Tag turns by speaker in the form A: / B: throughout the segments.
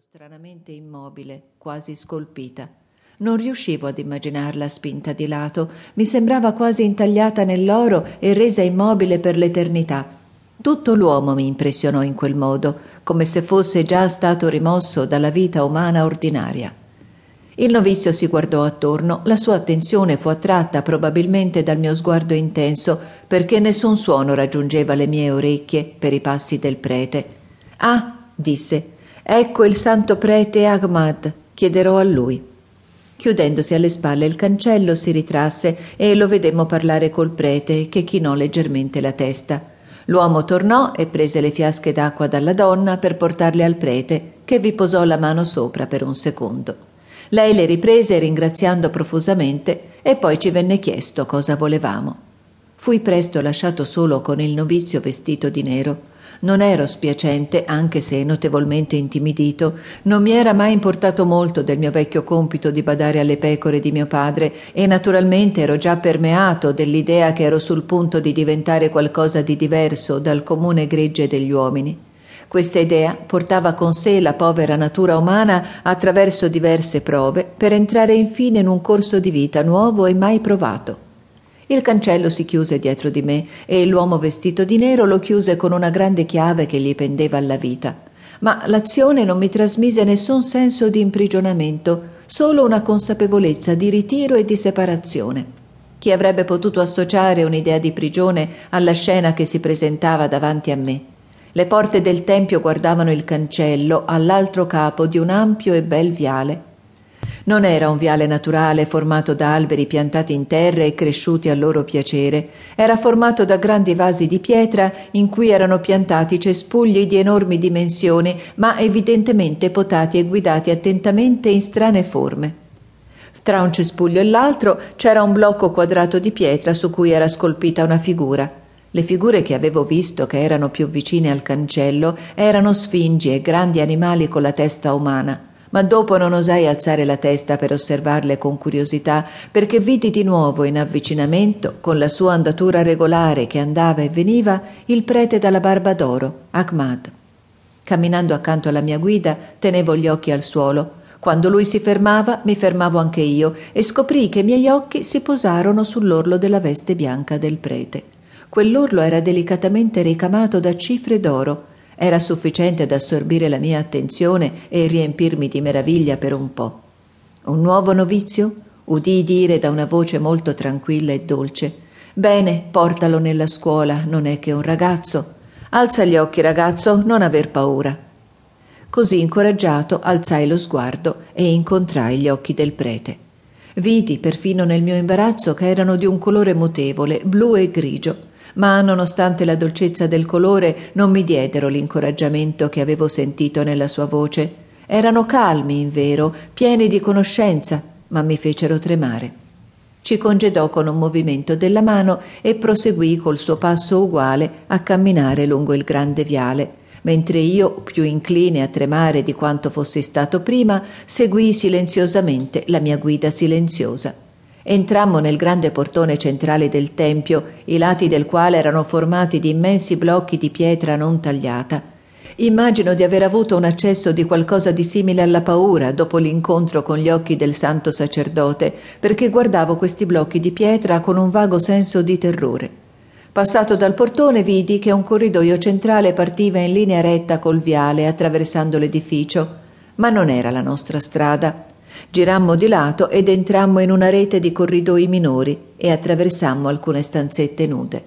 A: stranamente immobile, quasi scolpita. Non riuscivo ad immaginarla spinta di lato, mi sembrava quasi intagliata nell'oro e resa immobile per l'eternità. Tutto l'uomo mi impressionò in quel modo, come se fosse già stato rimosso dalla vita umana ordinaria. Il novizio si guardò attorno, la sua attenzione fu attratta probabilmente dal mio sguardo intenso, perché nessun suono raggiungeva le mie orecchie per i passi del prete. Ah, disse, ecco il santo prete Ahmad, chiederò a lui. Chiudendosi alle spalle il cancello si ritrasse e lo vedemmo parlare col prete, che chinò leggermente la testa. L'uomo tornò e prese le fiasche d'acqua dalla donna per portarle al prete, che vi posò la mano sopra per un secondo. Lei le riprese ringraziando profusamente e poi ci venne chiesto cosa volevamo. Fui presto lasciato solo con il novizio vestito di nero. Non ero spiacente, anche se notevolmente intimidito. Non mi era mai importato molto del mio vecchio compito di badare alle pecore di mio padre e naturalmente ero già permeato dell'idea che ero sul punto di diventare qualcosa di diverso dal comune gregge degli uomini. Questa idea portava con sé la povera natura umana attraverso diverse prove per entrare infine in un corso di vita nuovo e mai provato. Il cancello si chiuse dietro di me e l'uomo vestito di nero lo chiuse con una grande chiave che gli pendeva alla vita. Ma l'azione non mi trasmise nessun senso di imprigionamento, solo una consapevolezza di ritiro e di separazione. Chi avrebbe potuto associare un'idea di prigione alla scena che si presentava davanti a me? Le porte del tempio guardavano il cancello all'altro capo di un ampio e bel viale. Non era un viale naturale formato da alberi piantati in terra e cresciuti a loro piacere, era formato da grandi vasi di pietra in cui erano piantati cespugli di enormi dimensioni, ma evidentemente potati e guidati attentamente in strane forme. Tra un cespuglio e l'altro c'era un blocco quadrato di pietra su cui era scolpita una figura. Le figure che avevo visto, che erano più vicine al cancello, erano sfingi e grandi animali con la testa umana. Ma dopo non osai alzare la testa per osservarle con curiosità, perché vidi di nuovo in avvicinamento, con la sua andatura regolare che andava e veniva, il prete dalla barba d'oro, Ahmad. Camminando accanto alla mia guida, tenevo gli occhi al suolo. Quando lui si fermava, mi fermavo anche io e scoprì che i miei occhi si posarono sull'orlo della veste bianca del prete. Quell'orlo era delicatamente ricamato da cifre d'oro. Era sufficiente ad assorbire la mia attenzione e riempirmi di meraviglia per un po'. Un nuovo novizio? udii dire da una voce molto tranquilla e dolce. Bene, portalo nella scuola, non è che un ragazzo. Alza gli occhi, ragazzo, non aver paura. Così incoraggiato alzai lo sguardo e incontrai gli occhi del prete. Vidi perfino nel mio imbarazzo che erano di un colore mutevole, blu e grigio ma nonostante la dolcezza del colore non mi diedero l'incoraggiamento che avevo sentito nella sua voce. Erano calmi, in vero, pieni di conoscenza, ma mi fecero tremare. Ci congedò con un movimento della mano e proseguì col suo passo uguale a camminare lungo il grande viale, mentre io, più incline a tremare di quanto fossi stato prima, seguii silenziosamente la mia guida silenziosa. Entrammo nel grande portone centrale del tempio, i lati del quale erano formati di immensi blocchi di pietra non tagliata. Immagino di aver avuto un accesso di qualcosa di simile alla paura dopo l'incontro con gli occhi del santo sacerdote, perché guardavo questi blocchi di pietra con un vago senso di terrore. Passato dal portone vidi che un corridoio centrale partiva in linea retta col viale attraversando l'edificio, ma non era la nostra strada. Girammo di lato ed entrammo in una rete di corridoi minori e attraversammo alcune stanzette nude.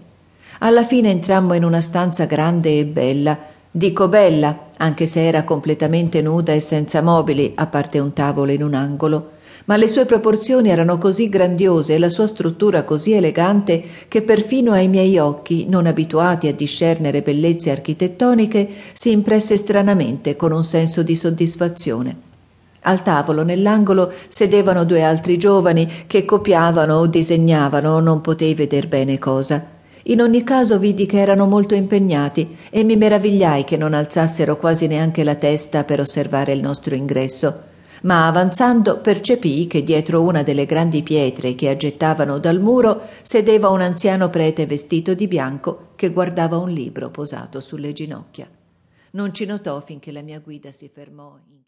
A: Alla fine entrammo in una stanza grande e bella. Dico bella, anche se era completamente nuda e senza mobili, a parte un tavolo in un angolo ma le sue proporzioni erano così grandiose e la sua struttura così elegante che perfino ai miei occhi, non abituati a discernere bellezze architettoniche, si impresse stranamente con un senso di soddisfazione. Al tavolo nell'angolo sedevano due altri giovani che copiavano o disegnavano, non potei veder bene cosa. In ogni caso vidi che erano molto impegnati e mi meravigliai che non alzassero quasi neanche la testa per osservare il nostro ingresso. Ma avanzando percepii che dietro una delle grandi pietre che aggettavano dal muro sedeva un anziano prete vestito di bianco che guardava un libro posato sulle ginocchia. Non ci notò finché la mia guida si fermò.